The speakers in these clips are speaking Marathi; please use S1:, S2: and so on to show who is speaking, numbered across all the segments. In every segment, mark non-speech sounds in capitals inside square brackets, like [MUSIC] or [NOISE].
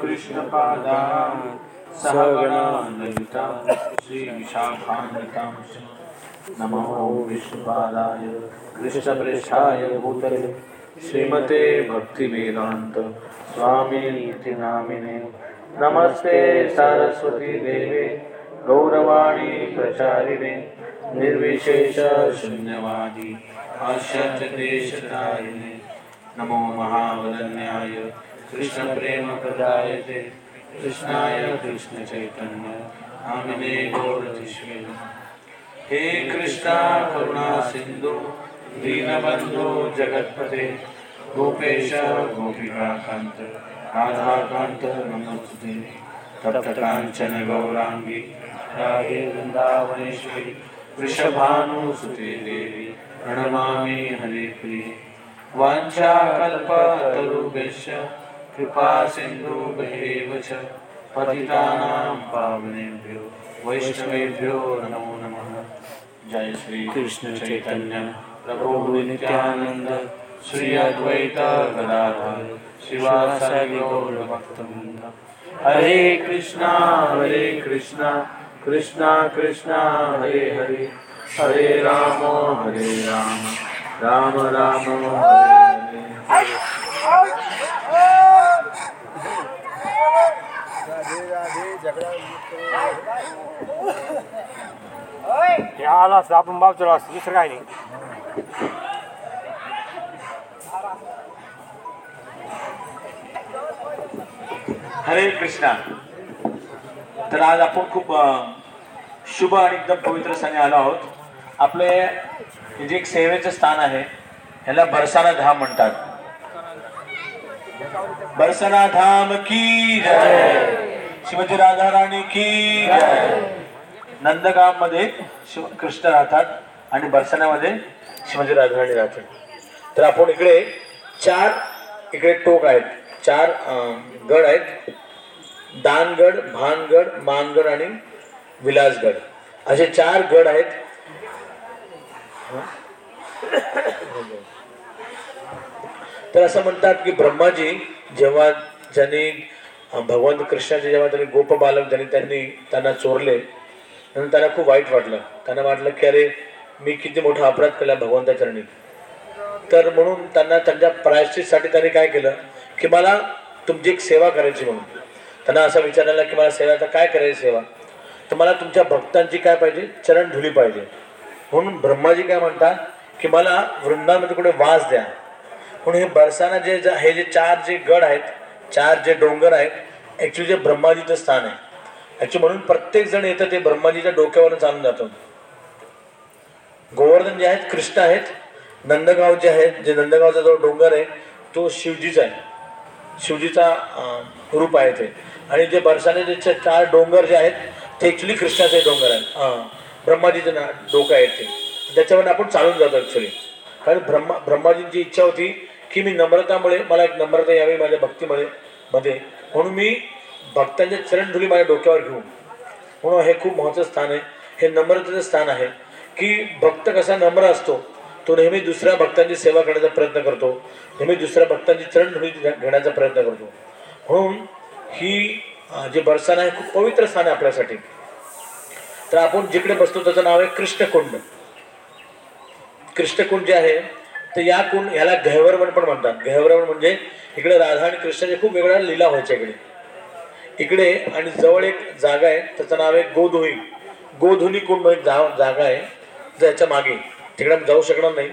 S1: कृष्णपादा सहगणान्विता श्रीविशाखान्वितां नमो विष्णुपादाय कृष्णप्रेष्ठाय भूतले श्रीमते भक्तिवेदान्त स्वामी नामिने नमस्ते सरस्वतीदेवे गौरवाणी प्रचारिणे निर्विशेष शून्यवादी नमो महावदन्याय कृष्ण प्रेम प्रदायते कृष्णाय कृष्ण चैतन्य नामिने गौरतिष्वे हे कृष्णा करुणा सिंधु दीनबंधु जगतपते। गोपेश राधाकांत नमोस्तुते। तप्त कांचन गौरांगी राधे वृंदावनेश्वरी वृषभानुसुते देवी, प्रणमामि हरिप्रिये वाञ्छाकल्पतरुभ्यश्च कृपा सिन्धुभ्येव च। पतितानां पावनेभ्यो वैष्णवेभ्यो नमो नमः। जय श्री कृष्ण चैतन्य। प्रभु नित्यानंद श्री अद्वैत गदाधर शिवासादि हरे कृष्णा हरे कृष्णा कृष्णा कृष्णा हरे हरे। हरे राम हरे राम। राम राम हरे
S2: राधे राधे झगडा
S3: हे आला असतं आपण बाप चला असतं दुसरं काय नाही.
S1: हरे कृष्णा. तर आज आपण खूप शुभ आणि एकदम पवित्र सणी आलो आहोत. आपले हे जे एक सेवेचं स्थान आहे ह्याला बरसाना धाम म्हणतात. बरसाना धाम की जय? शिवाजी राधा राणी की नंदगावमध्ये शिव कृष्ण राहतात आणि बरसाण्यामध्ये शिवाजी राधा राणी राहतात. तर आपण इकडे चार इकडे टोक आहेत. चार गड आहेत. दानगड भानगड मानगड आणि विलासगड. असे चार गड आहेत. तर असं म्हणतात की ब्रह्माजी जेव्हा ज्यांनी भगवान कृष्णाचे जेव्हा त्यांनी गोप बालक ज्यांनी त्यांनी त्यांना चोरले म्हणून त्यांना खूप वाईट वाटलं. त्यांना वाटलं की अरे मी किती मोठा अपराध केला भगवंता चरणी. तर म्हणून त्यांना त्यांच्या प्रायश्चितसाठी त्यांनी काय केलं की मला तुमची एक सेवा करायची म्हणून. त्यांना असं विचारायला की मला सेवा आता काय करायची सेवा? तर मला तुमच्या भक्तांची काय पाहिजे? चरण धुली पाहिजे. म्हणून ब्रह्माजी काय म्हणतात की मला वृंदामध्ये कुठे वास द्या. म्हणून हे बरसाना जे जे- हे जे चार जे गड आहेत चार जे डोंगर आहेत ॲक्च्युली जे ब्रह्माजीचं स्थान आहे. ॲक्च्युली म्हणून प्रत्येक जण येतं ते ब्रह्माजीच्या डोक्यावरून चालून जातं. गोवर्धन जे आहेत कृष्ण आहेत नंदगाव जे आहेत जे नंदगावचा जो डोंगर आहे तो शिवजीचा आहे. शिवजीचा रूप आहे ते. आणि जे बरसाने जे चार डोंगर जे आहेत ते ॲक्च्युली कृष्णाचे डोंगर आहेत. हां ब्रह्माजीचे ना डोकं आहेत ते. त्याच्यावर आपण चालून जातो ॲक्च्युली कारण ब्रह्मा ब्रह्माजींची इच्छा होती की मी नम्रतामुळे मला एक नम्रता यावी माझ्या भक्तीमध्ये. मध्ये म्हणून मी भक्तांचे चरणधुली माझ्या डोक्यावर घेऊन म्हणून हे खूप महत्त्वाचं स्थान आहे. हे नम्रतेचं स्थान आहे की भक्त कसा नम्र असतो तो नेहमी दुसऱ्या भक्तांची सेवा करण्याचा प्रयत्न करतो. नेहमी दुसऱ्या भक्तांची चरणधुली घेण्याचा प्रयत्न करतो. म्हणून ही जे बरसाना आहे खूप पवित्र स्थान आहे आपल्यासाठी. तर आपण जिकडे बसतो त्याचं नाव आहे कृष्णकुंड. कृष्णकुंड जे आहे तर या कुंड ह्याला गहवरवण पण म्हणतात. गहवरवण म्हणजे इकडे राधा आणि कृष्णाचे खूप वेगळ्या लीला व्हायच्या इकडे. इकडे आणि जवळ एक जागा आहे. त्याचं नाव आहे गोधुई गोधुनी कुंड म्हणून एक जा जागा आहे. ज्याच्या मागे. तिकडे जाऊ शकणार नाही.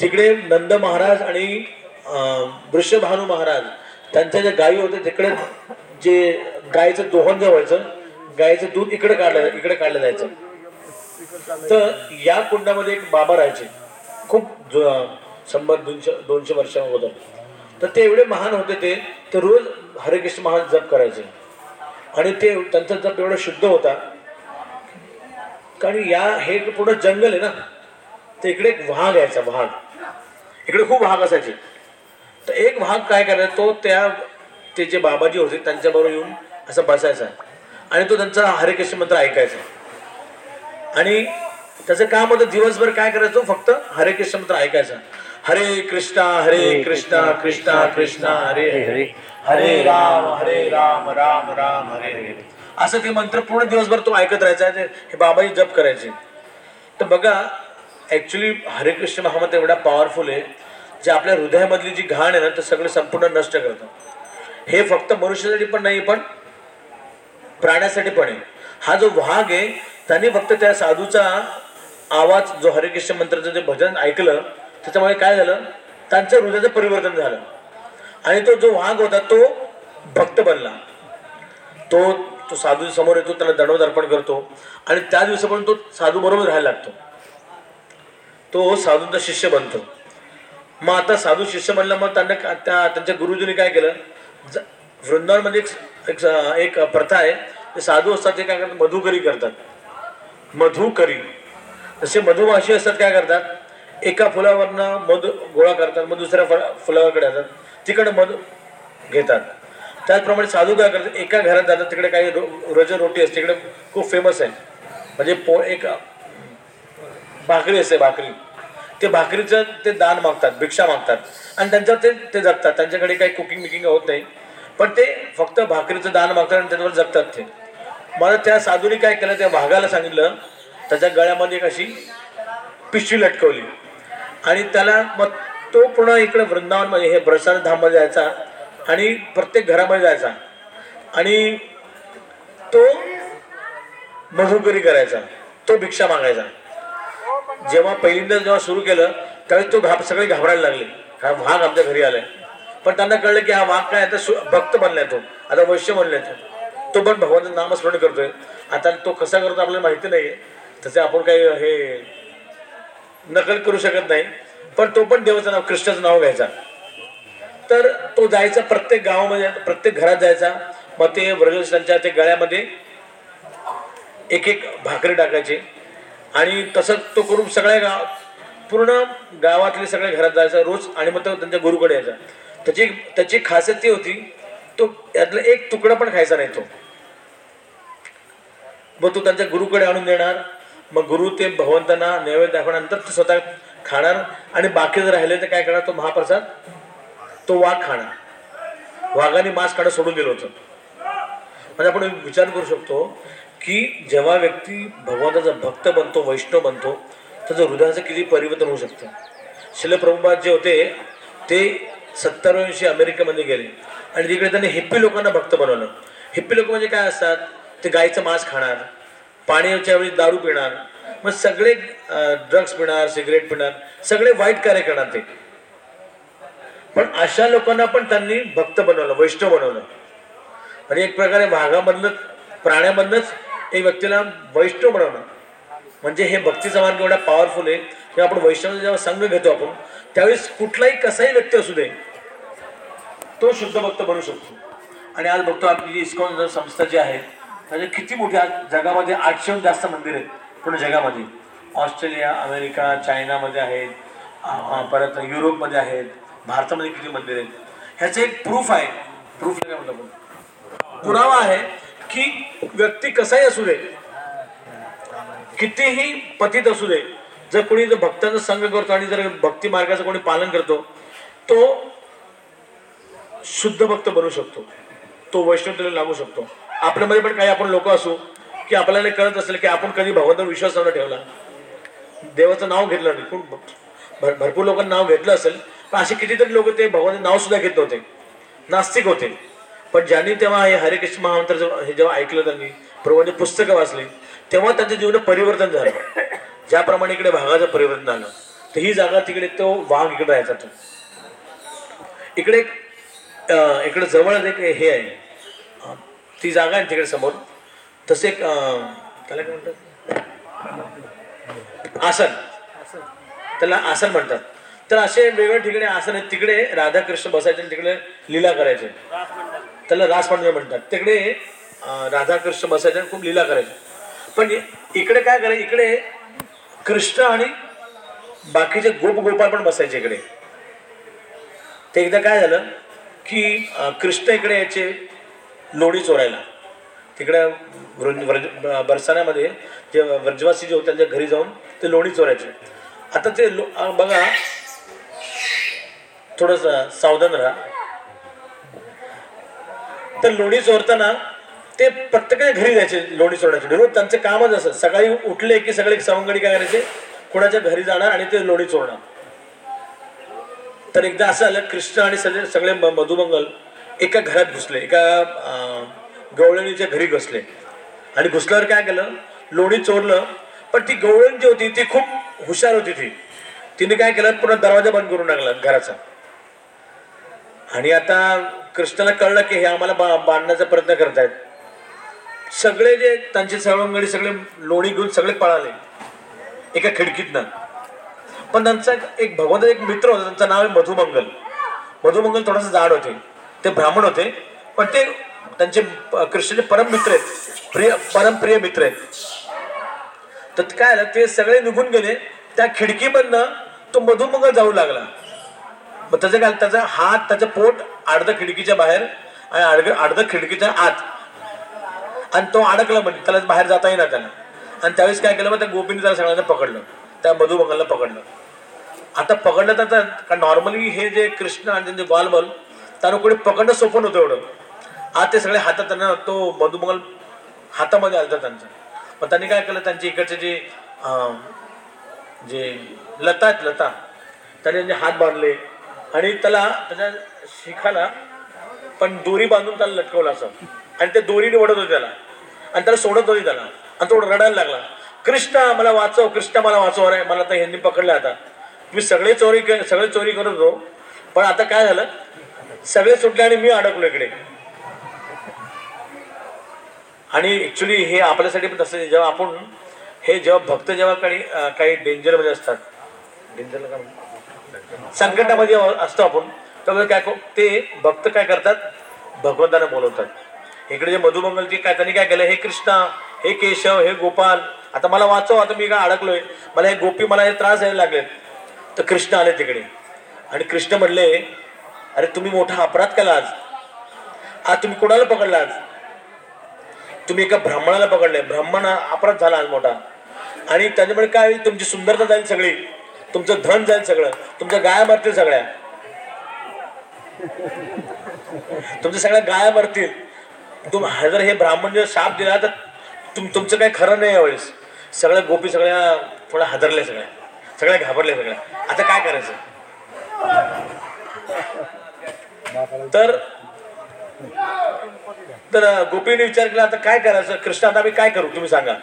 S1: तिकडे नंद महाराज आणि वृषभानू महाराज त्यांच्या ज्या गायी होत्या तिकडे जे गायीचं दोहन जे व्हायचं गायीचं दूध इकडे काढलं इकडे काढलं जायचं. तर या कुंडामध्ये एक बाबा राहायचे. खूप संबंध शंभर दोनशे दोनशे वर्ष तर ते एवढे महान होते ते ते रोज हरेकृष्ण महान जप करायचे. आणि ते त्यांचा जप एवढा शुद्ध होता. कारण या हे पूर्ण जंगल आहे ना तर इकडे एक वाघ यायचा वाघ. इकडे खूप वाघ असायचे. तर एक वाघ काय करायचा तो त्या ते जे बाबाजी होते त्यांच्याबरोबर येऊन असं बसायचा. आणि तो त्यांचा हरेकृष्ण मंत्र ऐकायचा. आणि त्याचं काम होतं दिवसभर काय करायचो? फक्त हरे कृष्ण मंत्र ऐकायचा. हरे कृष्णा हरे कृष्णा कृष्णा कृष्णा हरे हरे हरे राम हरे राम राम राम हरे हरे. असं ते मंत्र पूर्ण दिवसभर तो ऐकत राहायचा हे बाबाजी जप करायचे. तर बघा ॲक्च्युली हरे कृष्ण महामंत्र एवढा पॉवरफुल आहे जे आपल्या हृदयामधली जी घाण आहे ना ते सगळं संपूर्ण नष्ट करतं. हे फक्त मनुष्यासाठी पण नाही पण प्राण्यासाठी पण आहे. हा जो वाघ आहे त्याने फक्त त्या साधूचा आवाज जो हरे कृष्ण मंत्राचं जे भजन ऐकलं त्याच्यामुळे काय झालं? त्यांच्या हृदयाचं परिवर्तन झालं. आणि तो जो वाघ होता तो भक्त बनला. तो तो साधू समोर येतो त्याला दंडवत अर्पण करतो. आणि त्या दिवसापर्यंत तो साधू बरोबर राहायला लागतो. तो साधूंचा शिष्य बनतो. मग आता साधू शिष्य बनला मग त्यांना का- त्या त्यांच्या गुरुजींनी काय केलं? ज- वृंदावनमध्ये एक एक एक प्रथा आहे. ते साधू असतात ते काय करतात? मधुकरी करतात. मधुकरी. जसे मधुमाशी असतात काय करतात? एका फुलावरनं मधु गोळा करतात मग दुसऱ्या फळ फुलावरकडे जातात. तिकडे मधु घेतात. त्याचप्रमाणे साधू काय करतात? एका घरात जातात. तिकडे काही रो रज रोटी असते. तिकडे खूप फेमस आहे. म्हणजे पो एक भाकरी असते भाकरी. ते भाकरीचं ते दान मागतात भिक्षा मागतात. आणि त्यांच्यावर ते ते जगतात. त्यांच्याकडे काही कुकिंग बिकिंग होत नाही. पण ते फक्त भाकरीचं दान मागतात आणि त्याच्यावर जगतात ते. मला त्या साधूने काय केलं? त्या भागाला सांगितलं त्याच्या गळ्यामध्ये एक अशी पिशवी लटकवली. आणि त्याला मग तो पुन्हा इकडे वृंदावनमध्ये हे प्रसाद धाममध्ये जायचा आणि प्रत्येक घरामध्ये जायचा. आणि तो मधुकरी करायचा. तो भिक्षा मागायचा. जेव्हा पहिल्यांदा जेव्हा सुरू केलं त्यावेळेस तो घाब सगळे घाबरायला लागले. हा वाघ आमच्या घरी आलाय. पण त्यांना कळलं की हा वाघ काय आता सु- भक्त बनलाय तो. आता वैश्य बनलाय तो. तो पण भगवानचं नामस्मरण करतोय. आता तो कसा करतो आपल्याला माहिती नाहीये. तसे आपण काही हे नकल करू शकत नाही. पण तो पण देवाचं नाव कृष्णाचं नाव घ्यायचा. तर तो जायचा प्रत्येक गावामध्ये प्रत्येक घरात जायचा. मग ते व्रजस्थांच्या ते गळ्यामध्ये एक एक भाकरी टाकायची. आणि तसं तो करून सगळ्या गाव पूर्ण गावातले सगळ्या घरात जायचा रोज. आणि मग तो त्यांच्या गुरुकडे यायचा. त्याची त्याची खासियत ती होती तो यातला एक तुकडा पण खायचा नाही तो. मग तो त्यांच्या गुरुकडे आणून देणार. मग गुरु ते भगवंतांना नैवेद्य दाखवल्यानंतर तो स्वतः खाणार. आणि बाकी जर राहिले तर काय करणार? तो महाप्रसाद तो वाघ खाणार. वाघाने मांस खाणं सोडून दिलं होतं. म्हणजे आपण विचार करू शकतो की जेव्हा व्यक्ती भगवंताचा भक्त बनतो वैष्णव बनतो त्याचं हृदयाचं किती परिवर्तन होऊ शकतं? शिलप्रभुपाद जे होते ते सत्तरऐंशी अमेरिकेमध्ये गेले. आणि तिकडे त्यांनी हिप्पी लोकांना भक्त बनवलं. हिप्पी लोक म्हणजे काय असतात? ते गाईचं मांस खाणार. पाण्याच्या वेळी दारू पिणार मग सगळे ड्रग्स पिणार सिगरेट पिणार सगळे वाईट कार्य करणार ते. पण अशा लोकांना पण त्यांनी भक्त बनवलं वैष्णव बनवलं. आणि एक प्रकारे भागामधलं प्राण्यामधनंच एक व्यक्तीला वैष्णव बनवणं म्हणजे हे भक्तीचा मार्ग एवढा पॉवरफुल आहे जेव्हा आपण वैष्णव जेव्हा संघ घेतो आपण त्यावेळेस कुठलाही कसाही व्यक्ती असू दे तो शुद्ध भक्त बनू शकतो. आणि आज बघतो आपली जी इस्कॉन संस्था जी आहे त्याचे किती मोठ्या जगामध्ये आठशेहून जास्त मंदिर आहेत पूर्ण जगामध्ये. ऑस्ट्रेलिया अमेरिका चायनामध्ये आहेत परत युरोपमध्ये आहेत भारतामध्ये किती मंदिर आहेत. ह्याचं एक प्रूफ आहे. प्रूफ काय म्हणतो आपण पुरावा आहे की व्यक्ती कसाही असू दे कितीही पतित असू दे जर कोणी जर भक्तांचा संघ करतो आणि जर भक्ती मार्गाचं कोणी पालन करतो तो शुद्ध भक्त बनू शकतो. तो वैष्णवतेला लागू शकतो. आपल्यामध्ये पण काही आपण लोक असू की आपल्याला कळत असेल की आपण कधी भगवंतावर विश्वास न ठेवला. देवाचं नाव घेतलं नाही. कोण भर- भरपूर लोकांना नाव घेतलं असेल पण असे कितीतरी लोक ते भगवंत नाव सुद्धा घेत नव्हते. नास्तिक होते. पण ज्यांनी तेव्हा हे हरे कृष्ण महामंत्र हे जेव्हा ऐकलं त्यांनी प्रभूंची पुस्तकं वाचली तेव्हा त्यांच्या जीवनात परिवर्तन झालं. ज्याप्रमाणे इकडे भागाचं परिवर्तन झालं. तर ही जागा तिकडे तो वाघ इकडे राहायचा तो. इकडे एक, इकडे जवळच एक हे आहे. ती जागा आहे तिकडे समोर. तसे एक त्याला काय म्हणतात? आसन. त्याला आसन म्हणतात. तर असे वेगवेगळ्या ठिकाणी आसन आहेत. तिकडे राधाकृष्ण बसायचे आणि तिकडे लीला करायचे. त्याला रासमंडळ म्हणतात. तिकडे राधाकृष्ण बसायचे आणि खूप लीला करायचे. पण इकडे काय करायचं? इकडे कृष्ण आणि बाकीचे गोप गोपाळ पण बसायचे इकडे. ते एकदा काय झालं की कृष्ण इकडे यायचे. लोणी चोरायला. तिकडे व्रज बरसाण्यामध्ये जे व्रजवासी जे होते त्यांच्या घरी जाऊन ते लोणी चोरायचे. आता ते लो बघा थोडस सावधान राहा. तर लोणी चोरताना ते प्रत्येकाच्या घरी जायचे लोणी चोरायचे रोज त्यांचं कामच असं सकाळी उठले की सगळे सवंगडी काय करायचे? कोणाच्या घरी जाणार आणि ते लोणी चोरणार. तर एकदा असं आलं कृष्ण आणि सगळे सगळे मधुमंगल एका घरात घुसले एका गवळणीच्या घरी घुसले. आणि घुसल्यावर काय केलं? लोणी चोरलं. पण ती गवळण जी होती ती खूप हुशार होती ती. तिने काय केलं? पुन्हा दरवाजा बंद करून टाकला घराचा. आणि आता कृष्णाला कळलं की हे आम्हाला बा बांधण्याचा प्रयत्न करतायत. सगळे जे त्यांचे सवंगडी सगळे लोणी घेऊन सगळे पळाले. एका खिडकीतनं. पण त्यांचा एक भगवंत एक मित्र होता त्यांचं नाव आहे मधुमंगल. मधुमंगल थोडासा जाड होते. ते ब्राह्मण होते. पण ते त्यांचे प- कृष्णाचे परम मित्र आहेत. प्रिय परमप्रिय मित्र आहेत. तर काय झालं ते सगळे निघून गेले. त्या खिडकीमधनं तो मधुमंगल जाऊ लागला. मग त्याचं काय त्याचा हात त्याचं पोट अर्धं खिडकीच्या बाहेर आणि अर्ध अर्धं खिडकीच्या आत. आणि तो अडकला म्हणजे त्याला बाहेर जाता येईना त्याला. आणि त्यावेळेस काय केलं मग त्या गोपीने त्याला सगळ्यांना पकडलं. त्या मधुमंगाला पकडलं. आता पकडलं तर नॉर्मली हे जे कृष्ण आणि त्यांचे बालबल त्यानं कोणी पकडणं सोपं नव्हतं एवढं. आज ते सगळे हातात त्यांना तो मधुमंगल हातामध्ये आलता त्यांचा. मग त्यांनी काय केलं त्यांचे इकडचे जे जे लता आहेत लता त्याने त्यांचे हात बांधले आणि त्याला त्याच्या शिखाला पण दोरी बांधून त्याला लटकवलं असं. आणि ते दोरीने ओढत होते त्याला. आणि त्याला सोडत होती त्याला. आणि तो रडायला लागला. कृष्ण मला वाचव कृष्ण मला वाचव. रे मला तर ह्यांनी पकडलं आता. मी सगळे चोरी के- सगळे चोरी करत होतो. पण आता काय झालं? सगळे सुटले आणि मी अडकलो इकडे. आणि ऍक्च्युली हे आपल्यासाठी पण तसं जेव्हा आपण हे जेव्हा भक्त जेव्हा काही काही डेंजरमध्ये असतात डेंजरला काय संकटामध्ये असतो आपण त्यामुळे काय ते भक्त काय करतात? भगवंताला बोलवतात. इकडे जे मधुमंगलची काय त्यांनी काय केलं? हे कृष्णा हे केशव हे गोपाल आता मला वाचव आता मी काय अडकलोय. मला हे गोपी मला हे त्रास द्यायला लागलेत. तर कृष्ण आले तिकडे. आणि कृष्ण म्हणले अरे तुम्ही मोठा अपराध केला आज. आज तुम्ही कोणाला पकडला आज? तुम्ही एका ब्राह्मणाला पकडले. ब्राह्मण अपराध झाला आज मोठा. आणि त्याच्यामुळे काय होईल? तुमची सुंदरता जाईल सगळी. तुमचं धन जाईल सगळं. तुमच्या गाया मरतील सगळ्या. तुमच्या सगळ्या गाया मरतील. तुम जर हे ब्राह्मण जर शाप दिला तर तुम तुमचं काही खरं नाही यावेळेस. सगळ्या गोपी सगळ्या थोड्या हादरल्या सगळ्या. सगळ्या घाबरल्या सगळ्या. आता काय करायचं? तर तर गोपीने विचार केला आता काय करायचं कृष्ण आता आम्ही काय करू? तुम्ही सांगा.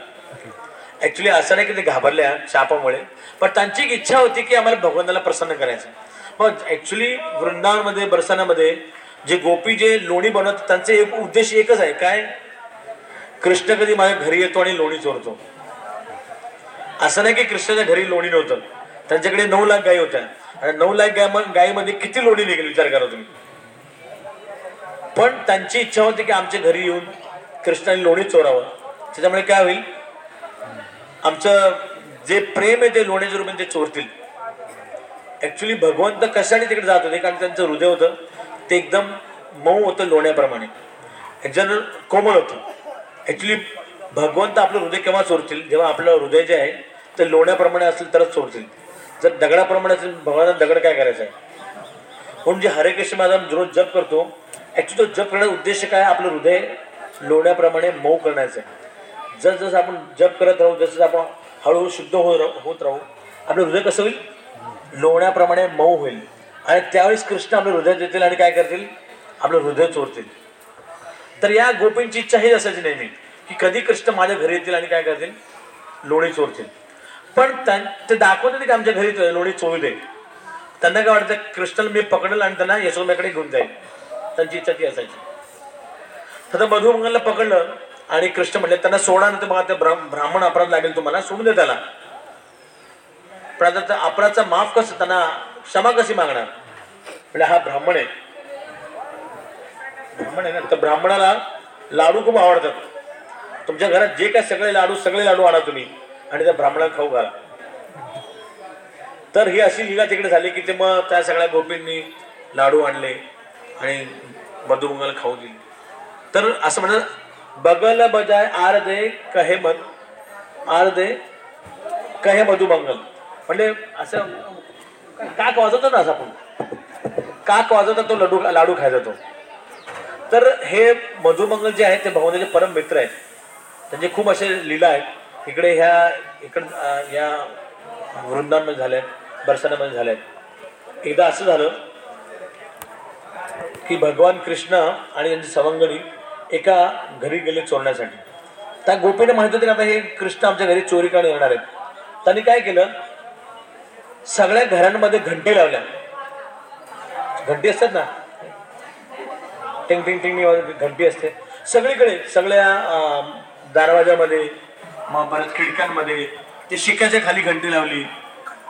S1: ऍक्च्युली असं नाही की ते घाबरल्या शापामुळे पण त्यांची एक इच्छा होती की आम्हाला भगवंताला प्रसन्न करायचं. मग ऍक्च्युली वृंदावनमध्ये बरसानामध्ये जे गोपी जे लोणी बनवतात त्यांचे एक उद्देश एकच आहे. काय? कृष्ण कधी माझ्या घरी येतो आणि लोणी चोरतो. असं नाही की कृष्णाच्या घरी लोणी नव्हतं. त्यांच्याकडे नऊ लाख गायी होत्या. आणि नऊ लाख गाय गायीमध्ये किती लोणी निघेल? विचार करा तुम्ही. पण त्यांची इच्छा होती की आमच्या घरी येऊन कृष्णाने लोणी चोरावं. त्याच्यामुळे काय होईल? आमचं जे प्रेम आहे ते लोण्याच्या रूपाने ते चोरतील. ऍक्च्युली भगवंत कशाने तिकडे जात होते? कारण त्यांचं हृदय होतं ते एकदम मऊ होतं लोण्याप्रमाणे. ह्याच्यानं कोमल होतं. ऍक्च्युली भगवंत आपलं हृदय केव्हा चोरतील? जेव्हा आपलं हृदय जे आहे ते लोण्याप्रमाणे असेल तरच चोरतील. जर दगडाप्रमाणे असेल भगवान दगड काय करायचं आहे? म्हणून जे हरे कृष्ण माझा रोज जप करतो ॲक्च्युली तो जप करण्याचा उद्देश काय? आपलं हृदय लोण्याप्रमाणे मऊ करण्याचं आहे. जस जसं आपण जप करत राहू जसं आपण हळूहळू शुद्ध हो होत राहू आपलं हृदय कसं होईल? लोण्याप्रमाणे मऊ होईल. आणि त्यावेळेस कृष्ण आपलं हृदय देतील आणि काय करतील? आपलं हृदय चोरतील. तर या गोपींची इच्छा हेच असायची नेहमी की कधी कृष्ण माझ्या घरी येतील आणि काय करतील? लोणी चोरतील. पण त्यां- ते दाखवत की आमच्या घरी लोणी चोरू दे. त्यांना काय वाटतं? कृष्णाला मी पकडेल आणि त्यांना यशोदाकडे घेऊन जाईल. त्यांची इच्छा ती असायची. तर मधुमंगलला पकडलं आणि कृष्ण म्हटले त्यांना सोडा ना बघा ते ब्राह्मण अपराध लागेल तुम्हाला सोडून दे त्याला. पण आता त्या अपराधचा माफ कसं त्यांना क्षमा कशी मागणार? म्हणजे हा ब्राह्मण आहे. ब्राह्मण आहे ना तर ब्राह्मणाला लाडू खूप आवडतात. तुमच्या घरात जे काय सगळे लाडू सगळे लाडू आणा तुम्ही आणि त्या ब्राह्मणाला खाऊ घाला. तर ही अशी हिगा तिकडे झाली की ते मग त्या सगळ्या गोपींनी लाडू आणले. आणि मधुमंगल खाऊ दिली. तर असं म्हणत बगल बजाय आर दे कहे मन आर दे कहे मधुमंगल म्हणजे असं काक वाजवतो ना असं आपण. काक वाजवता तो लाडू लाडू खायचा तो तर हे मधुमंगल जे आहेत ते भगवंताचे परम मित्र आहेत. त्यांचे खूप असे लीला आहेत. इकडे ह्या इकड या वृंदांमध्ये झाल्या आहेत बरसाण्यामध्ये झाल्या आहेत एकदा असं झालं की भगवान कृष्ण आणि त्यांची सवंगडी एका घरी गेले चोरण्यासाठी. त्या गोपीने माहीत होते आता हे कृष्ण आमच्या घरी चोरी करून येणार आहेत. त्यांनी काय केलं? सगळ्या घरांमध्ये घंटी लावल्या. घंटी असतात ना? टिंग टिंग टिंग घंटी असते. सगळीकडे सगळ्या दरवाजामध्ये मग परत खिडक्यांमध्ये ते शिक्याच्या खाली घंटी लावली.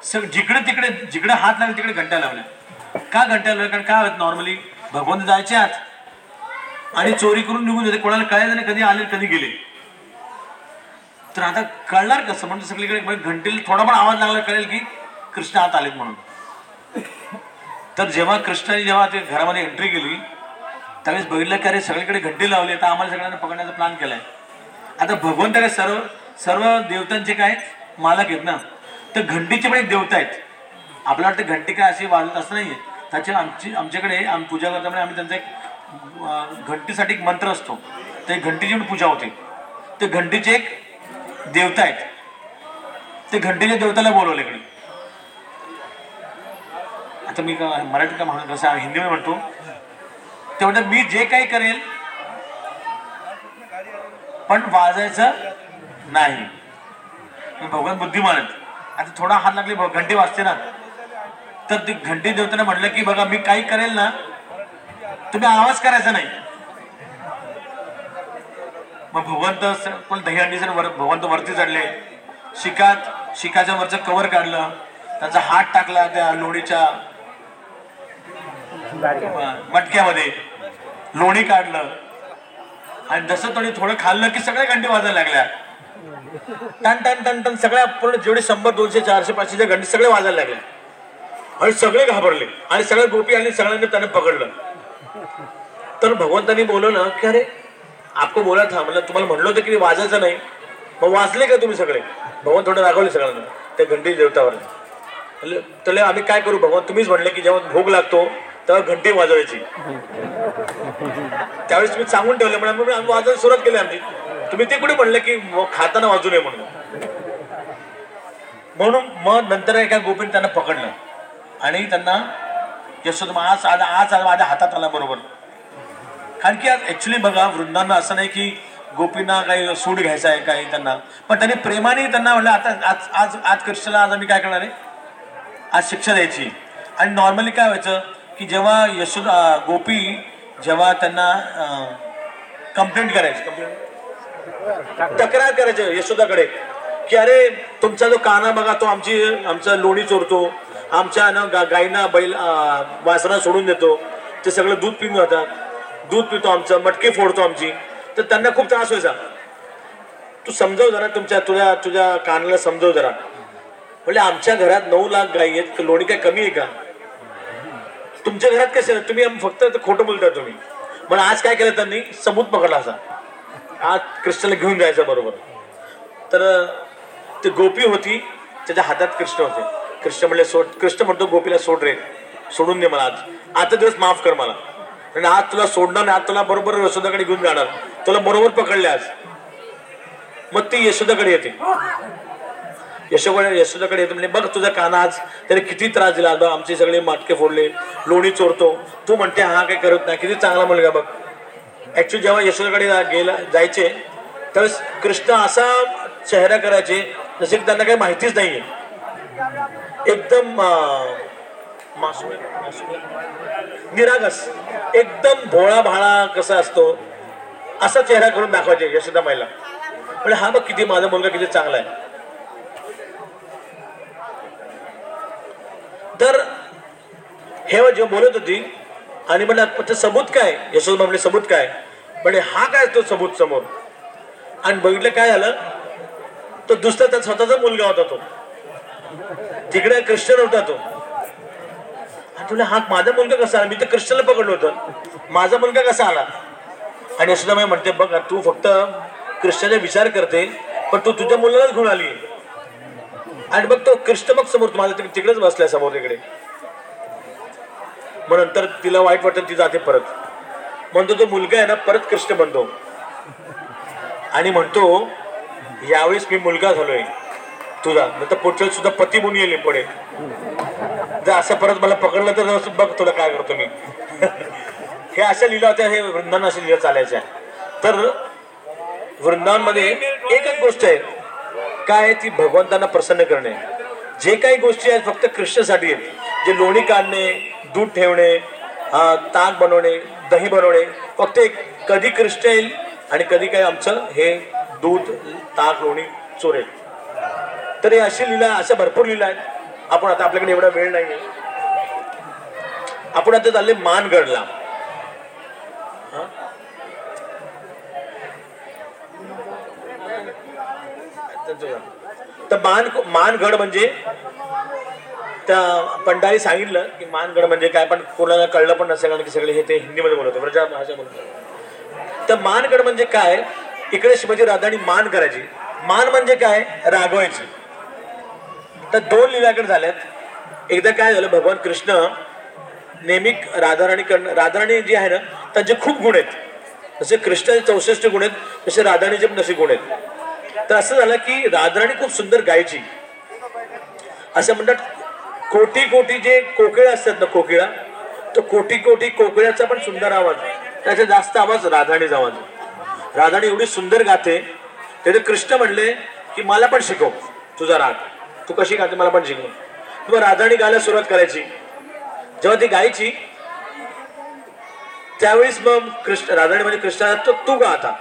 S1: सग जिकडे तिकडे जिकडे हात लागले तिकडे घंट्या लावल्या. का घंट्या लावल्या? कारण काय होत नॉर्मली भगवंत जायचे आत आणि चोरी करून निघून जाते कोणाला कळायचं नाही कधी आले कधी गेले. तर आता कळणार कसं? म्हणजे सगळीकडे म्हणजे घंटेला थोडा पण आवाज लागला कळेल की कृष्ण आत आलेत म्हणून. तर जेव्हा कृष्णाने जेव्हा ते घरामध्ये एंट्री केली त्यावेळेस बघितलं की अरे सगळीकडे घंटे लावली तर आम्हाला सगळ्यांना पकडण्याचा प्लॅन केलाय. आता भगवंत काय सर्व सर्व देवतांचे काय मालक आहेत ना. तर घंटीचे पण एक देवता आहेत. आपल्याला वाटतं घंटी काय अशी वाजत असं नाहीये. त्याच्या आमची आमच्याकडे आम पूजा करताना आम्ही त्यांचा एक घंटीसाठी एक मंत्र असतो. ते घंटीची पण पूजा होते. ते घंटीचे एक देवता आहेत. ते घंटीच्या देवताला बोलवले इकडे. आता मी का- मराठीत का म्हणून कसं हिंदीमध्ये म्हणतो तेवढं मी जे काही करेल पण वाजायचं नाही. भगवान बुद्धिमान आहेत. आता थोडा हात लागले घंटी वाजते ना. तर ती घंटी देवताना म्हणलं की बघा मी काही करेल ना तुम्ही आवाज करायचा नाही. मग भगवंत पण दहीहंडीचं वर भगवंत वरती चढले शिकात शिकाच्या वरचं कवर काढलं त्याचा हात टाकला त्या लोणीच्या मटक्यामध्ये लोणी काढलं आणि जसं थोडी थोडं खाल्लं की सगळ्या घंटी वाजायला लागल्या. टन टन टन टन सगळ्या पूर्ण जेवढे शंभर दोनशे चारशे पाचशेच्या घंटी सगळे वाजायला लागल्या. आणि सगळे घाबरले. आणि सगळ्या गोपी आणि सगळ्यांनी त्याने पकडलं. तर भगवंतानी बोलवलं की अरे आपको बोला था. म्हणलं तुम्हाला म्हणलं होतं की वाजायचं नाही. मग वाचले का तुम्ही सगळे? भगवान थोडं रागवले सगळ्यांना. त्या घंटी देवतावर म्हणलं त्याला आम्ही काय करू? भगवान तुम्हीच म्हणले की जेव्हा भोग लागतो तेव्हा घंटी वाजवायची. त्यावेळेस तुम्ही सांगून ठेवले म्हणून आम्ही वाजायला सुरुवात केली आमची. तुम्ही ते कुठे म्हणले की खाताना वाजू नये म्हणून? म्हणून मग नंतर एका गोपीने त्यांना पकडलं. आणि त्यांना यशोद आज आला आज आला माझ्या हातात आला बरोबर. कारण की आज ॲक्च्युली बघा वृंदांना असं नाही की गोपींना काही सूड घ्यायचा आहे काही त्यांना. पण त्यांनी प्रेमाने त्यांना म्हणलं आता आज आज आज कृष्णाला आज आम्ही काय करणार आहे? आज शिक्षा द्यायची. आणि नॉर्मली काय व्हायचं की जेव्हा यशोदा गोपी जेव्हा त्यांना कंप्लेंट करायची कंप्लेंट तक्रार करायची यशोदाकडे की अरे तुमचा जो काना बघा तो आमची आमचं लोणी चोरतो. आमच्या ना गा गायींना बैल वासरा सोडून देतो. ते सगळं दूध पिऊन जातात. दूध पितो आमचं मटकी फोडतो आमची. तर त्यांना खूप त्रास व्हायचा. तू समजव जरा तुमच्या तुझ्या तुझ्या कानाला समजव जरा. म्हणजे आमच्या घरात नऊ लाख गाई आहेत लोणी काय कमी आहे का? तुमच्या घरात कसे तुम्ही फक्त खोटं बोलता तुम्ही. पण आज काय केलं त्यांनी? सबूत पकडला असा. आज कृष्णाला घेऊन जायचं बरोबर. तर ती गोपी होती त्याच्या हातात कृष्ण होते. कृष्ण म्हणले सोड कृष्ण म्हणतो गोपीला सोड रे. सोडून दे मला आज. आता दिवस माफ कर मला. आणि आज तुला सोडणार नाही आज तुला बरोबर यशोदाकडे घेऊन जाणार. तुला बरोबर पकडले आज. मग ती यशोदाकडे येते. यशोकडे यशोदाकडे येतो म्हणजे बघ तुझा काना आज त्याने किती त्रास दिला. आता आमचे सगळे माटके फोडले लोणी चोरतो. तू म्हणते हा काही करत नाही. किती चांगला मुलगा बघ. ऍक्च्युली जेव्हा यशोदाकडे गेला जायचे त्यावेळेस कृष्ण असा चेहरा करायचे जसे की त्यांना काही माहितीच नाहीये. एकदम निरागस. एकदम भोळा भाळा कसा असतो असा चेहरा करून दाखवायचे यशोदा महिला म्हणजे हा बघ किती माझा मुलगा किती चांगला आहे. तर हे जेव्हा बोलत होती आणि म्हणलं "पण सबूत काय? यशोदा म्हणले सबूत काय? म्हणजे हा काय तो सबूत समोर? आणि बघितलं काय झालं? तो दुसरा त्याचा स्वतःचा मुलगा होता तो. तिकडे कृष्ण होता तो. तुला हा माझा मुलगा कसा आला? मी तर कृष्णाला पकडलो होतं. माझा मुलगा कसा आला? आणि यशोदामाई म्हणते बघ तू फक्त कृष्णाचा विचार करते पण तू तुझ्या मुलालाच घेऊन आली. आणि बघ तो कृष्ण मग समोर माझा तिकडेच बसलाय समोर तिकडे. मग नंतर तिला वाईट वाटतं ती जाते परत. म्हणतो तो मुलगा आहे ना परत कृष्ण बनतो. आणि म्हणतो यावेळेस मी मुलगा झालोय. तुझा. नंतर पुढच्या सुद्धा पती म्हणून येईल पुढे. जर असं परत मला पकडलं तर बघ तुला काय करतो मी. [LAUGHS] हे अशा लिहिलं होत्या हे वृंदावन अशा लिला चालायच्या. तर वृंदावनमध्ये एकच गोष्ट आहे. काय आहे ती भगवंतांना प्रसन्न करणे. जे काही गोष्टी आहेत फक्त कृष्णासाठी आहेत. जे लोणी काढणे दूध ठेवणे ताक बनवणे दही बनवणे फक्त एक कधी कृष्ण येईल आणि कधी काय आमचं हे दूध ताक लोणी चोरेल तर हे अशी लिला अशा भरपूर लिला आहेत. आपण आता आपल्याकडे एवढा वेळ नाही आहे आपण आता चालले मानगडला. तर मान मानगड म्हणजे त्या पंडारी सांगितलं की मानगड म्हणजे काय पण कोणाला कळलं पण नसेल कारण की सगळे हे ते हिंदीमध्ये बोलत होते ब्रजा भाषा बोलत तर मानगड म्हणजे काय? इकडे शिवाजी राधानी मान करायची. मान म्हणजे काय? रागवायची. तर दोन लिलाकडे झाल्यात एकदा काय झालं भगवान कृष्ण नेहमी राधाराणीकडनं राधाराणी जी आहे ना त्यांचे खूप गुण आहेत. जसे कृष्णाचे चौसष्ट गुण आहेत तसे राधाराणीचे पण तसे गुण आहेत. तर असं झालं की राधाराणी खूप सुंदर गायची. असं म्हणतात कोटी कोटी जे कोकिळ असतात ना कोकिळा तो कोटी कोटी कोकिळ्याचा पण सुंदर आवाज. त्याचा जास्त आवाज राधाणीचा आवाज राधाणी एवढी सुंदर गाते त्याचे कृष्ण म्हणले की मला पण शिकव तुझा राग. तू कशी गाते मला पण शिकव. मग राधाणी गायला सुरुवात करायची. जेव्हा ती गायची त्यावेळेस मग कृष्ण राधाणी म्हणजे कृष्णा तो तू गा आता.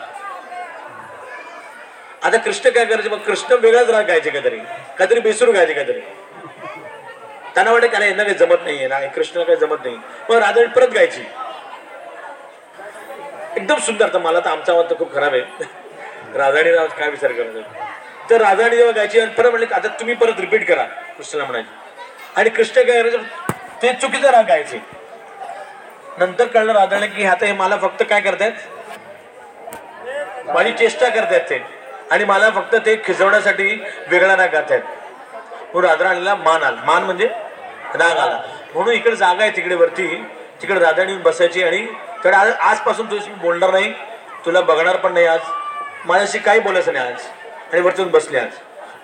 S1: आता कृष्ण काय करायचे? मग कृष्ण वेगळाच राग गायचे काहीतरी. काहीतरी बेसरू गायचे काहीतरी. त्यांना वाटत त्याला यांना काही जमत नाहीये ना कृष्णाला काही जमत नाही मग राधाणी परत गायची. एकदम सुंदर. तर मला तर आमचा आवाज तर खूप खराब आहे. [LAUGHS] राधाणी राव काय विचार करतो तर राधाणी जेव्हा गायची आणि परत म्हणले आता तुम्ही परत रिपीट करा कृष्णाला म्हणायचे आणि कृष्ण काय करायचं? ते चुकीचं राग गायचे. नंतर कळलं राजाने की आता हे मला फक्त काय करतायत? माझी चेष्टा करतायत ते. आणि मला फक्त ते खिजवण्यासाठी वेगळा राग गात आहेत म्हणून राधाराणीला मान आला. मान म्हणजे राग आला. म्हणून इकडे जागा आहे तिकडे वरती. तिकडे राधाराणी बसायची आणि तर आज आजपासून तुझ्याशी बोलणार नाही. तुला बघणार पण नाही आज. माझ्याशी काही बोलायचं नाही आज. आणि वरतून येऊन बसले आज.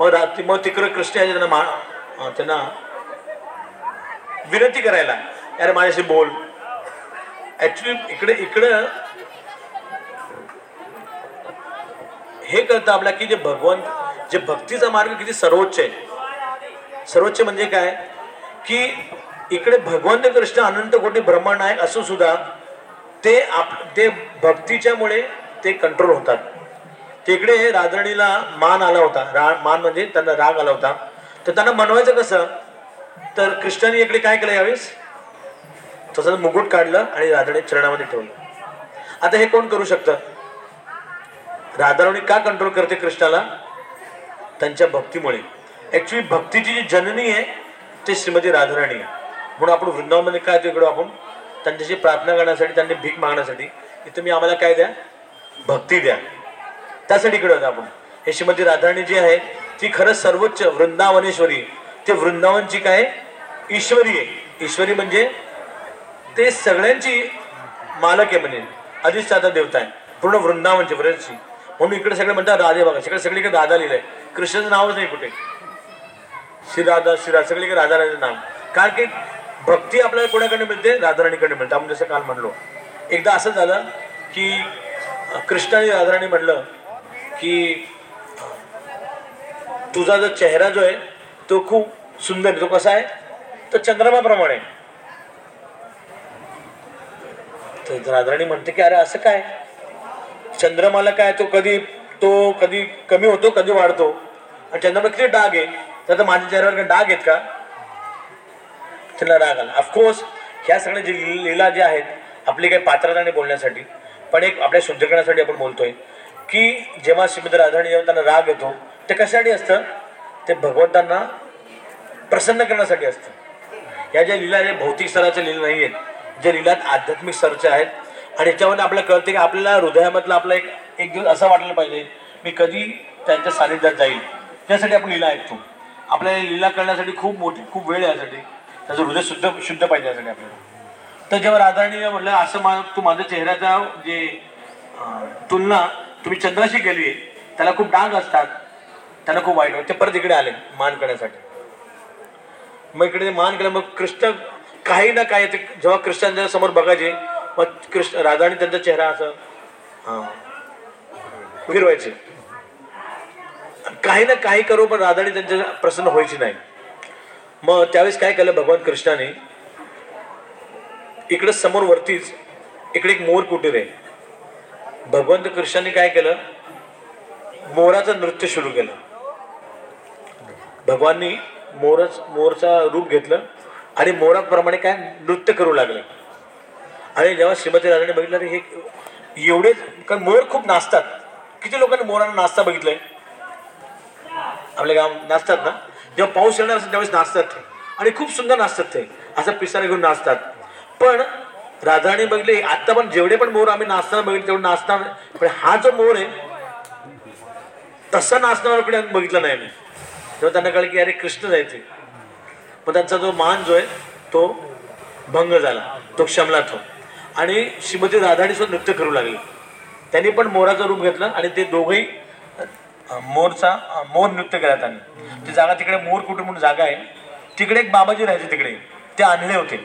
S1: मग रात्री मग तिकडं कृष्ण आहे त्यांना मा त्यांना विनंती करायला अरे माझ्याशी बोल. ऍक्च्युली इकडे इकडं हे कळतं आपल्या की जे भगवंत जे भक्तीचा मार्ग किती सर्वोच्च आहे. सर्वोच्च म्हणजे काय? की इकडे भगवंत कृष्ण अनंत कोटी ब्रह्मांड आहे असं सुद्धा ते आप ते भक्तीच्यामुळे ते कंट्रोल होतात. तिकडे राजणीला मान आला होता. रा मान म्हणजे त्यांना राग आला होता. तर त्यांना मनवायचं कसं? तर कृष्णाने इकडे काय केलं यावेळेस? तसं मुकुट काढलं आणि राधाने चरणामध्ये ठेवलं. आता हे कोण करू शकतं? राधाराणी का कंट्रोल करते कृष्णाला? त्यांच्या भक्तीमुळे. ऍक्च्युली भक्तीची जी जननी आहे ते श्रीमती राधाराणी आहे. म्हणून आपण वृंदावनमध्ये काय तिकडं आपण त्यांच्याशी प्रार्थना करण्यासाठी त्यांनी भीक मागण्यासाठी की तुम्ही आम्हाला काय द्या? भक्ती द्या. त्यासाठी इकडे होतं आपण. हे श्रीमती राधाराणी जी आहे ती खरंच सर्वोच्च वृंदावनेश्वरी. ते वृंदावनची काय ईश्वरी आहे. ईश्वरी म्हणजे ते सगळ्यांची मालक आहे म्हणजे अधिष्ठाता देवता आहे. पूर्ण वृंदावनची वृंदची म्हणून इकडे सगळे म्हणतात राधे बघा सगळे सगळीकडे राधा लिहिलंय. कृष्णाचं नावच नाही कुठे. श्री राधा श्री राधा सगळीकडे राधा राधाचं नाव. कारण की भक्ती आपल्याला कोणाकडे मिळते? राधाराणीकडे मिळते. आपण जसं काल म्हणलो. एकदा असं झालं की अं, कृष्णाने राधाराणी म्हणलं की तुझा जो चेहरा जो आहे तो खूप सुंदर आहे. तो कसा आहे? तो चंद्रमाप्रमाणे तर राधाराणी म्हणते की अरे असं काय? चंद्रमाला काय तो कधी तो कधी कमी होतो कधी वाढतो? आणि चंद्रमा किती डाग आहे? तर माझ्या चेहऱ्यावर काही डाग आहेत का? तिला राग आला. ऑफकोर्स ह्या सगळ्या जे ली- लीला ज्या आहेत आपली काही पात्रता आणि बोलण्यासाठी पण एक आपल्या शुद्धीकरणासाठी आपण बोलतोय. की जेव्हा श्रीमंत राधाराणी जेव्हा त्यांना राग येतो ते कशासाठी असतं? ते भगवंतांना प्रसन्न करण्यासाठी असतं. या ज्या लीला ज्या भौतिक स्तराच्या लीला नाही आहेत ज्या लीलात आध्यात्मिक स्तरच्या आहेत आणि याच्यामध्ये आपल्याला कळते की आपल्याला हृदयामधला आपला एक एक दिवस असं वाटलं पाहिजे मी कधी त्यांच्या सानिध्यात जाईल. त्यासाठी आपण लीला ऐकतो. आपल्याला लीला करण्यासाठी खूप मोठी खूप वेळ यासाठी. त्याचं हृदय शुद्ध शुद्ध पाहिजे यासाठी आपल्याला. तर जेव्हा राधाराणी म्हटलं असं मा तू माझ्या चेहऱ्याचा जे तुलना तुम्ही चंद्राशी गेली त्याला खूप डाग असतात त्याला खूप वाईट वाटते. परत इकडे आले मान करण्यासाठी मग इकडे मान केलं मग कृष्ण काही ना काही ते जेव्हा कृष्णांच्या समोर बघायचे मग कृष्ण राधाराणी त्यांचा चेहरा असं हा फिरवायचे काही ना काही करू पण राधाराणी त्यांच्या प्रसन्न व्हायची नाही. मग त्यावेळेस काय केलं भगवान कृष्णाने? इकडे समोर वरतीच इकडे एक मोर कुटीर आहे भगवंत कृष्णाने काय केलं? मोराचं नृत्य सुरू केलं. भगवाननी मोरच मोरचा रूप घेतलं आणि मोराप्रमाणे काय नृत्य करू लागलं. आणि जेव्हा श्रीमती राजाने बघितलं तर हे एवढेच कारण मोर खूप नाचतात. किती लोकांनी मोरांना नाचता बघितलंय? आपल्या गाव नाचतात ना? जेव्हा पाऊस येणार असेल त्यावेळेस नाचतात. ते आणि खूप सुंदर नाचतात ते. असं पिसाने घेऊन नाचतात. पण राधाराणी बघली आता पण जेवढे पण मोर आम्ही नाचताना बघितले तेवढे नाचताना पण हा जो मोर आहे तसा नाचणारा कुठे आम्ही बघितला नाही आम्ही. तेव्हा त्यांना कळलं की अरे कृष्ण जायचे पण त्यांचा जो मान जो आहे तो भंग झाला. तो क्षमला तो हो. आणि श्रीमती राधाणी सुद्धा नृत्य करू लागले. त्यांनी पण मोराचं रूप घेतलं आणि ते दोघंही मोरचा मोर नृत्य केला त्यांनी. ती जागा तिकडे मोर कुटुंब म्हणून जागा आहे तिकडे एक बाबाजी राहायचे तिकडे. ते आणले होते.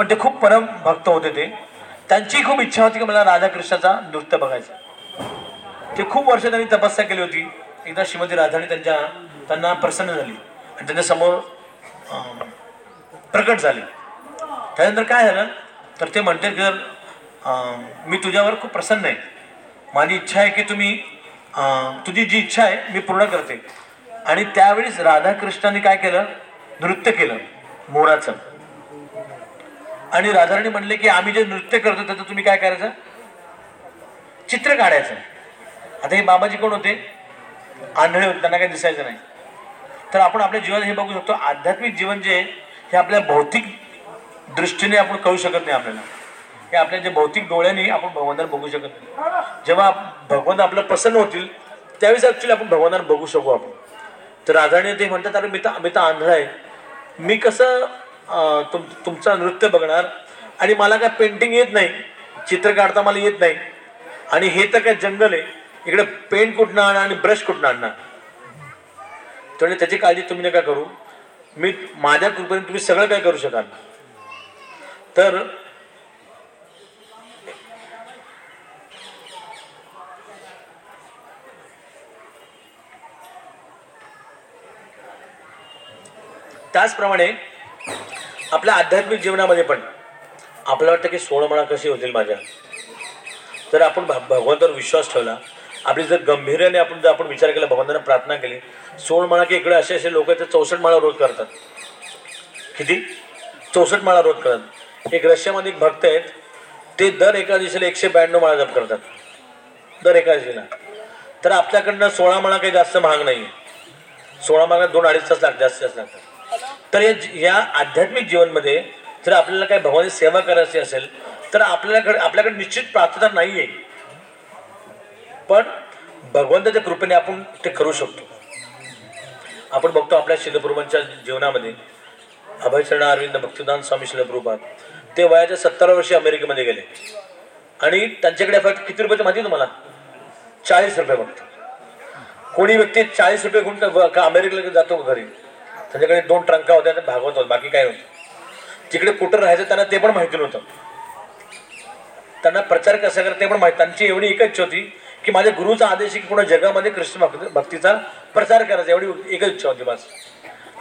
S1: पण ते खूप परम भक्त होते ते. त्यांची खूप इच्छा होती की मला राधाकृष्णाचा नृत्य बघायचं. ते खूप वर्ष त्यांनी तपस्या केली होती. एकदा श्रीमती राधाणी त्यांच्या त्यांना प्रसन्न झाली. आणि त्यांच्यासमोर प्रकट झाली. त्यानंतर काय झालं? तर ते म्हणते की मी तुझ्यावर खूप प्रसन्न आहे. माझी इच्छा आहे की तुम्ही तुझी जी इच्छा आहे मी पूर्ण करते. आणि त्यावेळेस राधाकृष्णाने काय केलं? नृत्य केलं. मोराचं. आणि राधाराणी म्हणले की आम्ही जे नृत्य करतो त्याचं तुम्ही काय करायचं? चित्र काढायचं. आता हे बाबाजी कोण होते? आंधळे होते त्यांना काही दिसायचं नाही. तर आपण आपल्या जीवनात हे बघू शकतो आध्यात्मिक जीवन जे आहे हे आपल्या भौतिक दृष्टीने आपण कळू शकत नाही आपल्याला. हे आपल्या जे भौतिक डोळ्याने आपण भगवंताला बघू शकत नाही. जेव्हा भगवंत आपलं प्रसन्न होतील त्यावेळेस ॲक्च्युली आपण भगवंताला बघू शकू आपण. तर राधाने ते म्हणतात अरे मी तर मी तर आंधळा आहे. मी कसं तुम तुमचं नृत्य बघणार. आणि मला काय पेंटिंग येत नाही. चित्र काढता मला येत नाही. आणि हे तर काय जंगल आहे. इकडे पेंट कुठनं आणणार आणि ब्रश कुठनं आणणार? त्यामुळे त्याची काळजी तुम्ही नका करू. मी माझ्या कृपेने तुम्ही सगळं काय करू शकाल. तर त्याचप्रमाणे आपल्या आध्यात्मिक जीवनामध्ये पण आपल्याला वाटतं की सोळमणा कशी होतील माझ्या? तर आपण भ- भगवंतावर विश्वास ठेवला आपली जर गंभीर्याने आपण जर आपण विचार केला भगवंतांना प्रार्थना केली सोळ म्हणा की इकडे असे असे लोक आहेत ते चौसष्ट माळा रोज करतात. किती? चौसष्ट माळा रोज करतात. एक रशियामध्ये एक भक्त आहेत ते दर एका दिवशीला एकशे ब्याण्णव माळा जप करतात. दर एका दिवशीला. तर आपल्याकडनं सोळा माळा काही जास्त महाग नाही आहे सोळा माळा दोन अडीच तास लागतात जास्त जास्त लागतात. तर या या आध्यात्मिक जीवनमध्ये जर आपल्याला काही भगवानची सेवा करायची असेल तर आपल्याकडे आपल्याकडे निश्चित प्रार्थना नाही आहे पण भगवंताच्या कृपेने आपण ते करू शकतो. आपण बघतो आपल्या शिलप्रभूंच्या जीवनामध्ये अभयचरण अरविंद भक्तिदान स्वामी शिलप्रभूपात ते वयाच्या सत्तर वर्षी अमेरिकेमध्ये गेले. आणि त्यांच्याकडे फक्त किती रुपयाचं माहिती तुम्हाला? चाळीस रुपये फक्त. कोणी व्यक्ती चाळीस रुपये घेऊन का- अमेरिकेला जातो घरी? त्यांच्याकडे दोन ट्रंका होत्या आणि भागवत होत बाकी काय होतं तिकडे कुठं राहायचं त्यांना ते पण माहिती नव्हतं. त्यांना प्रचार कसा करत ते पण माहिती. त्यांची एवढी एकच इच्छा होती की माझ्या गुरुचा आदेश आहे की पूर्ण जगामध्ये कृष्ण भक्त भक्तीचा प्रचार करायचा. एवढी एकच इच्छा होती बस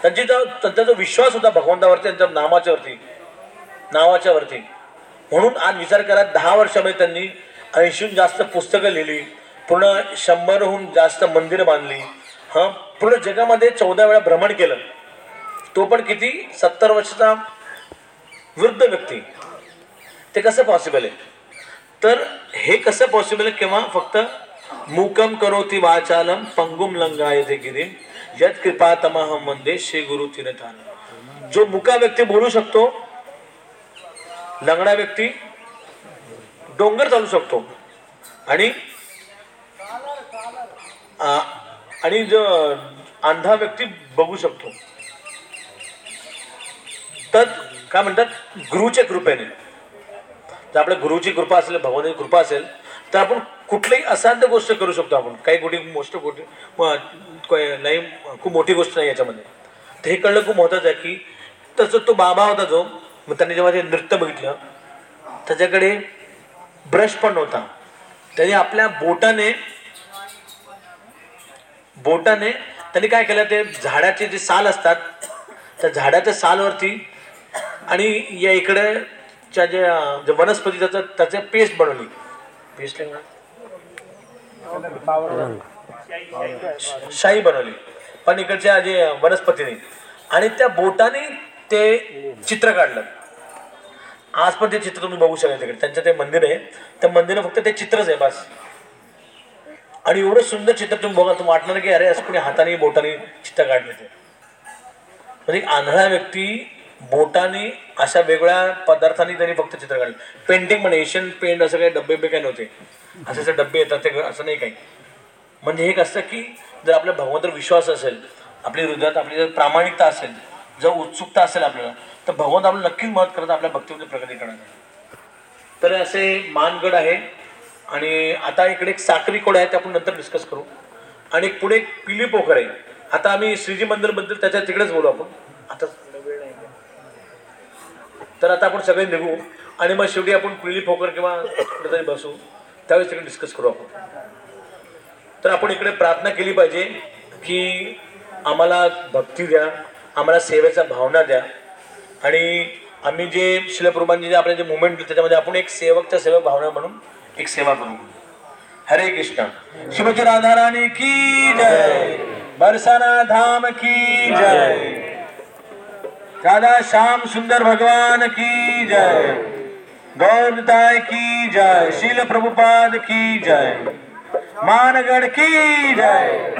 S1: त्यांची जो त्यांचा जो विश्वास होता भगवंतावरती त्यांच्या नामाच्या वरती नावाच्या वरती म्हणून आज विचार करा दहा वर्षामध्ये त्यांनी ऐंशीहून जास्त पुस्तकं लिहिली पूर्ण शंभरहून जास्त मंदिरं बांधली हां पूर्ण जगामध्ये चौदा वेळा भ्रमण केलं. तो पण किती? सत्तर वर्षाचा वृद्ध व्यक्ती. ते कसं पॉसिबल आहे? तर हे कसं पॉसिबल आहे? किंवा फक्त मुकम करोती वाचालम पंगुम लंगायते गिरीम यत कृपा तमाहम वंदे श्री गुरु तिरथान. जो मुका व्यक्ती बोलू शकतो लंगडा व्यक्ती डोंगर चालू शकतो. आणि आणि जो अंधा व्यक्ती बघू शकतो. तर काय म्हणतात? गुरुच्या कृपेने. जर आपल्या गुरुची कृपा असेल भगवानाची कृपा असेल तर आपण कुठलीही असाध्य गोष्ट करू शकतो आपण. काही कुठे गोष्ट कुठे नाही खूप मोठी गोष्ट नाही याच्यामध्ये. तर हे कळलं खूप महत्त्वाचं आहे की तसं तो बाबा होता जो मग त्यांनी जेव्हा ते नृत्य बघितलं त्याच्याकडे ब्रश पण नव्हता. त्याने आपल्या बोटाने बोटाने त्यांनी काय केलं ते झाडाचे जे साल असतात त्या झाडाच्या सालवरती आणि या इकडेच्या ज्या जे वनस्पती त्याचं त्याचं पेस्ट बनवली. पेस्ट शाही बनवली. पण इकडच्या जे वनस्पतीने. आणि त्या बोटाने ते चित्र काढलं. आज पण ते चित्र तुम्ही बघू शकता तिकडे. त्यांचं ते मंदिर आहे. त्या मंदिर फक्त ते चित्रच आहे बस. आणि एवढं सुंदर चित्र तुम्ही बघा तुम्ही वाटणार की अरे असं कोणी हाताने बोटाने चित्र काढले ते. म्हणजे आंधळा व्यक्ती बोटाने अशा वेगळ्या पदार्थांनी त्यांनी फक्त चित्र काढले. पेंटिंग पण एशियन पेंट असं काही डब्बे काही नव्हते. असे असे डब्बे येतात ते असं नाही काही. म्हणजे हे कसं की जर आपल्या भगवंतावर विश्वास असेल आपली हृदयात आपली जर प्रामाणिकता असेल जर उत्सुकता असेल आपल्याला तर भगवंत आपलं नक्कीच मदत करत आपल्या भक्तीमध्ये प्रगती करणार तर असे मानगड आहे. आणि आता इकडे एक साखरी कोड आहे ते आपण नंतर डिस्कस करू. आणि एक पुढे एक पिली पोखर आहे. आता आम्ही श्रीजी मंदिरबद्दल त्याच्या तिकडेच बोलू आपण. आता तर आता आपण सगळे निघू आणि मग शेवटी आपण पिली फोकर किंवा कुठेतरी बसू. त्यावेळेस तिकडे डिस्कस करू आपण. तर आपण इकडे प्रार्थना केली पाहिजे की आम्हाला भक्ती द्या आम्हाला सेवेचा भावना द्या. आणि आम्ही जे शिलप्रमाणे जे आपले जे मुवमेंट त्याच्यामध्ये आपण एक सेवकच्या सेवक भावना म्हणून एक सेवा करू. हरे कृष्ण. शिवजी राधा राणी की जय? बरसाना धाम की जय? राधा श्याम सुंदर भगवान की जय। गौरताय की जय, शील प्रभुपाद की जय। मानगढ़ की जय।